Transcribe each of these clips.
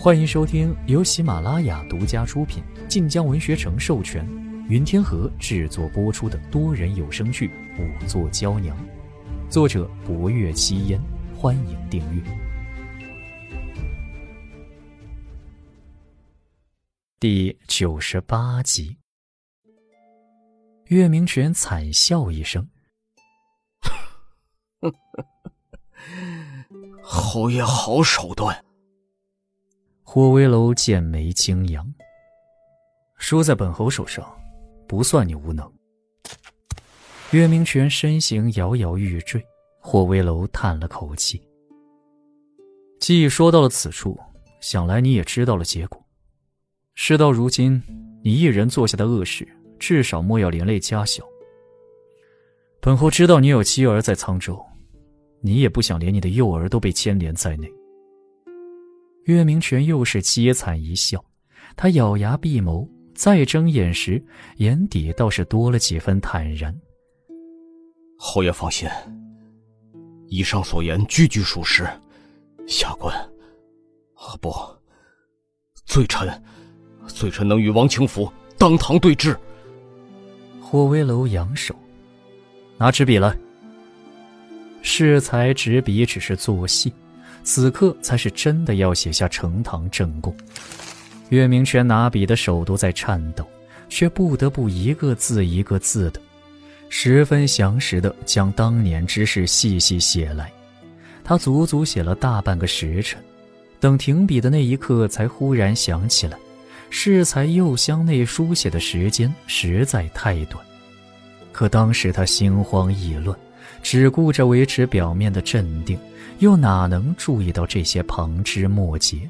欢迎收听由喜马拉雅独家出品、晋江文学城授权、云天河制作播出的多人有声剧《五座娇娘》，作者：博月七烟。欢迎订阅第九十八集。岳明权惨笑一声：“ 侯爷好手段。”霍威楼剑眉轻扬：“输在本侯手上，不算你无能。”岳明权身形摇摇欲坠，霍威楼叹了口气：“既说到了此处，想来你也知道了结果。事到如今，你一人做下的恶事。”至少莫要连累家小。本侯知道你有妻儿在沧州，你也不想连你的幼儿都被牵连在内。岳明权又是凄惨一笑，他咬牙闭眸，再睁眼时，眼底倒是多了几分坦然。侯爷放心，以上所言句句属实。下官，啊不，罪臣，罪臣能与王清福当堂对质。霍威楼扬手，拿纸笔来。适才执笔只是作戏，此刻才是真的要写下呈堂证供。岳明权拿笔的手都在颤抖，却不得不一个字一个字的，十分详实的将当年之事细细写来。他足足写了大半个时辰，等停笔的那一刻，才忽然想起来。适才右厢内书写的时间实在太短，可当时他心慌意乱，只顾着维持表面的镇定，又哪能注意到这些旁枝末节？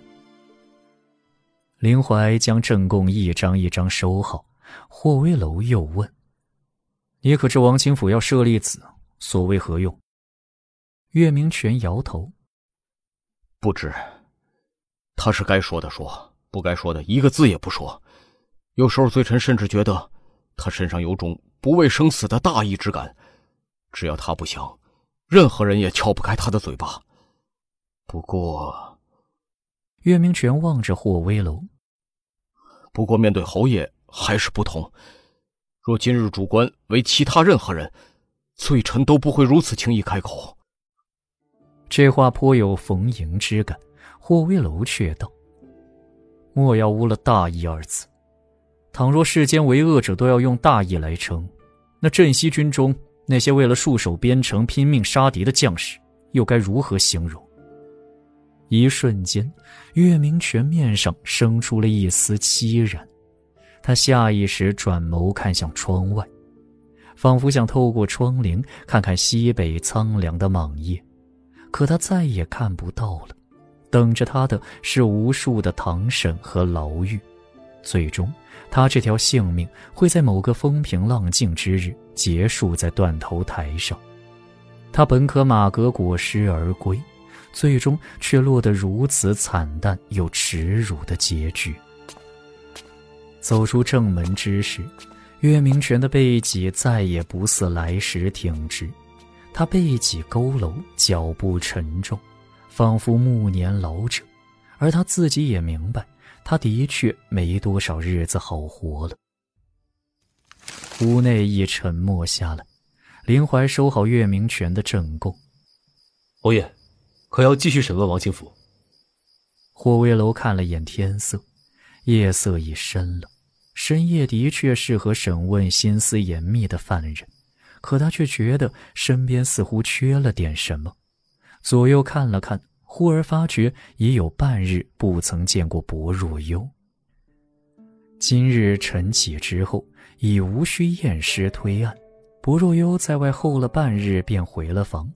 林怀将证供一张一张收好，霍威楼又问：“你可知王清府要舍利子，所为何用？”岳明权摇头：“不知。他是该说的说。”不该说的一个字也不说，有时候罪臣甚至觉得他身上有种不畏生死的大义之感，只要他不想，任何人也撬不开他的嘴巴。不过，岳明权望着霍威楼。不过面对侯爷还是不同。若今日主官为其他任何人，罪臣都不会如此轻易开口。这话颇有逢迎之感。霍威楼却道。莫要污了大义二字。倘若世间为恶者都要用大义来称，那镇西军中那些为了戍守边城拼命杀敌的将士，又该如何形容？一瞬间，月明泉面上生出了一丝凄然。他下意识转眸看向窗外，仿佛想透过窗棂看看西北苍凉的莽夜，可他再也看不到了。等着他的是无数的唐审和牢狱，最终，他这条性命会在某个风平浪静之日结束在断头台上。他本可马革裹尸而归，最终却落得如此惨淡又耻辱的结局。走出正门之时，岳明权的背脊再也不似来时挺直，他背脊佝偻，脚步沉重。仿佛暮年老者，而他自己也明白，他的确没多少日子好活了。屋内一沉默下来，林怀收好月明泉的证供。侯爷，可要继续审问王清福？霍威楼看了眼天色，夜色已深了，深夜的确适合审问心思严密的犯人，可他却觉得身边似乎缺了点什么。左右看了看，忽而发觉已有半日不曾见过薄若幽。今日晨起之后，已无需验尸推案，薄若幽在外候了半日，便回了房。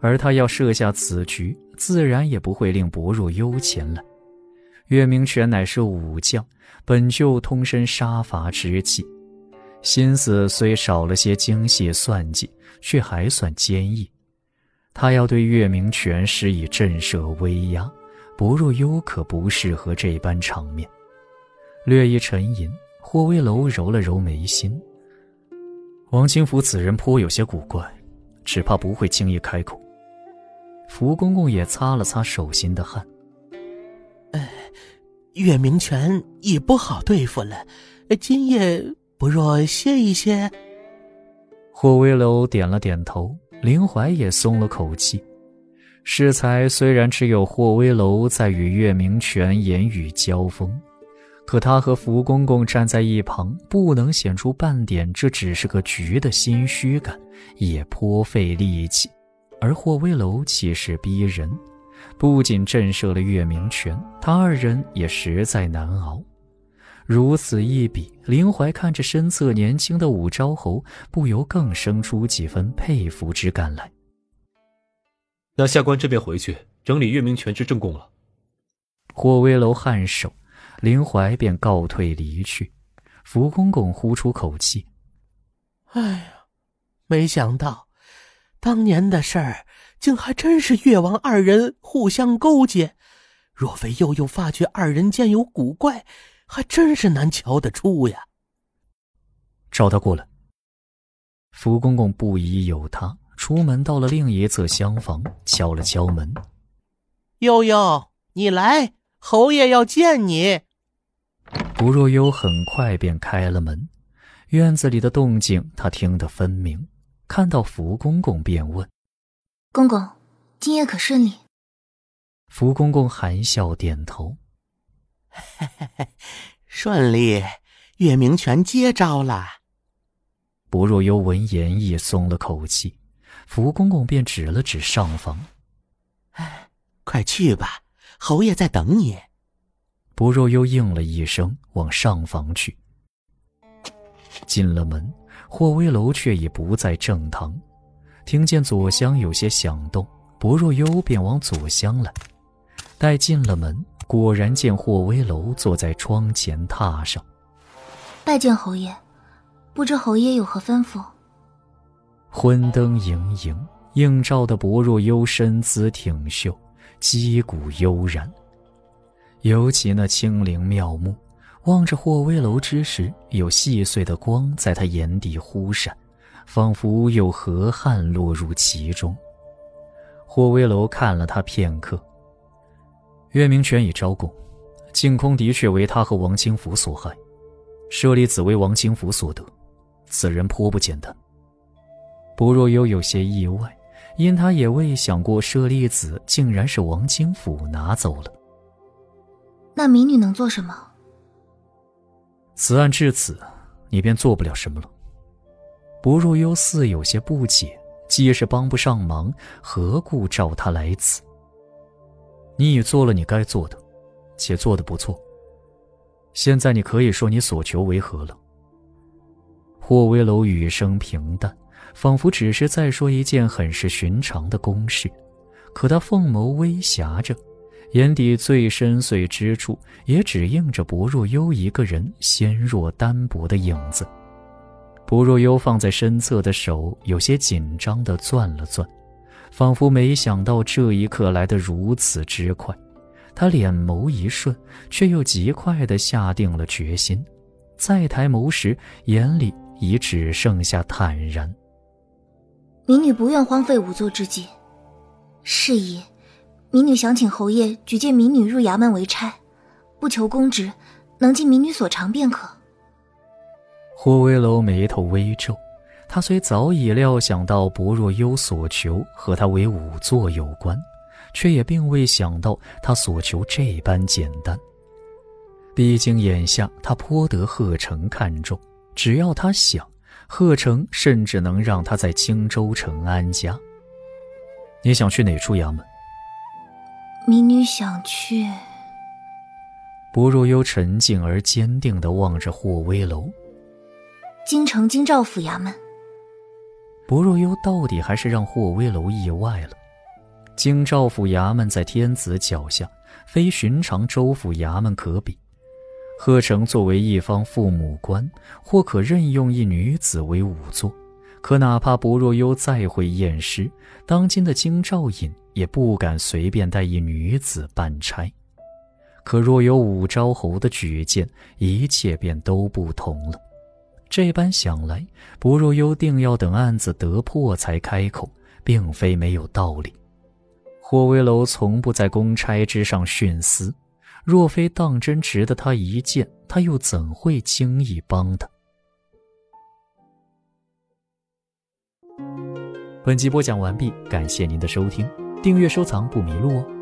而他要设下此局，自然也不会令薄若幽前来。岳明权乃是武将，本就通身杀伐之气，心思虽少了些精细算计，却还算坚毅。他要对月明泉施以震慑威压，不若幽可不适合这般场面。略一沉吟，霍威楼揉了揉眉心。王清福此人颇有些古怪，只怕不会轻易开口。福公公也擦了擦手心的汗。哎，月明泉已不好对付了，今夜不若歇一歇。霍威楼点了点头，林怀也松了口气。适才虽然只有霍威楼在与月明泉言语交锋，可他和福公公站在一旁，不能显出半点这只是个局的心虚感，也颇费力气。而霍威楼气势逼人。不仅震慑了月明泉，他二人也实在难熬。如此一比，林怀看着身侧年轻的武昭侯，不由更生出几分佩服之感来。那下官这边回去整理月明泉之正供了。霍威楼颔首，林怀便告退离去。福公公呼出口气：“哎呀，没想到，当年的事儿。”竟还真是越王二人互相勾结，若非悠悠发觉二人间有古怪，还真是难瞧得出呀。找他过来。福公公不疑有他，出门到了另一侧厢房，敲了敲门：“悠悠，你来，侯爷要见你。”不若幽很快便开了门，院子里的动静他听得分明，看到福公公便问。公公，今夜可顺利？福公公含笑点头，顺利。月明泉接招了。不若幽闻言亦松了口气，福公公便指了指上房：“哎，快去吧，侯爷在等你。”不若幽应了一声，往上房去。进了门，霍威楼却已不在正堂。听见左厢有些响动，薄若幽便往左厢来。待进了门，果然见霍威楼坐在窗前榻上。拜见侯爷，不知侯爷有何吩咐？昏灯盈盈，映照的薄若幽身姿挺秀，击鼓悠然。尤其那清灵妙目，望着霍威楼之时，有细碎的光在他眼底忽闪。仿佛有河汉落入其中。霍威楼看了他片刻。月明泉已招供，净空的确为他和王清福所害，舍利子为王清福所得，此人颇不简单。不若幽有些意外，因他也未想过舍利子竟然是王清福拿走了。那民女能做什么？此案至此，你便做不了什么了。不若幽似有些不解，既是帮不上忙，何故召他来此？你已做了你该做的，且做得不错。现在你可以说你所求为何了。霍威楼语声平淡，仿佛只是在说一件很是寻常的公事，可他凤眸微狭着，眼底最深邃之处，也只映着薄若幽一个人纤弱单薄的影子。不若幽放在身侧的手有些紧张地攥了攥，仿佛没想到这一刻来得如此之快。他脸眸一瞬，却又极快地下定了决心。再抬眸时，眼里已只剩下坦然。民女不愿荒废仵作之际，是以，民女想请侯爷举荐民女入衙门为差，不求公职，能尽民女所长便可。霍威楼眉头微皱，他虽早已料想到薄若幽所求和他为仵作有关，却也并未想到他所求这般简单。毕竟眼下他颇得贺成看重，只要他想，贺成甚至能让他在荆州城安家。你想去哪处衙门？民女想去。薄若幽沉静而坚定地望着霍威楼。京城京兆府衙门，薄若幽到底还是让霍威楼意外了。京兆府衙门在天子脚下，非寻常州府衙门可比。贺成作为一方父母官，或可任用一女子为仵作，可哪怕薄若幽再会验尸，当今的京兆尹也不敢随便带一女子办差。可若有武昭侯的举荐，一切便都不同了。这般想来，不若幽定要等案子得破才开口，并非没有道理。霍威楼从不在公差之上徇私，若非当真值得他一见，他又怎会轻易帮他？本集播讲完毕，感谢您的收听，订阅收藏不迷路哦。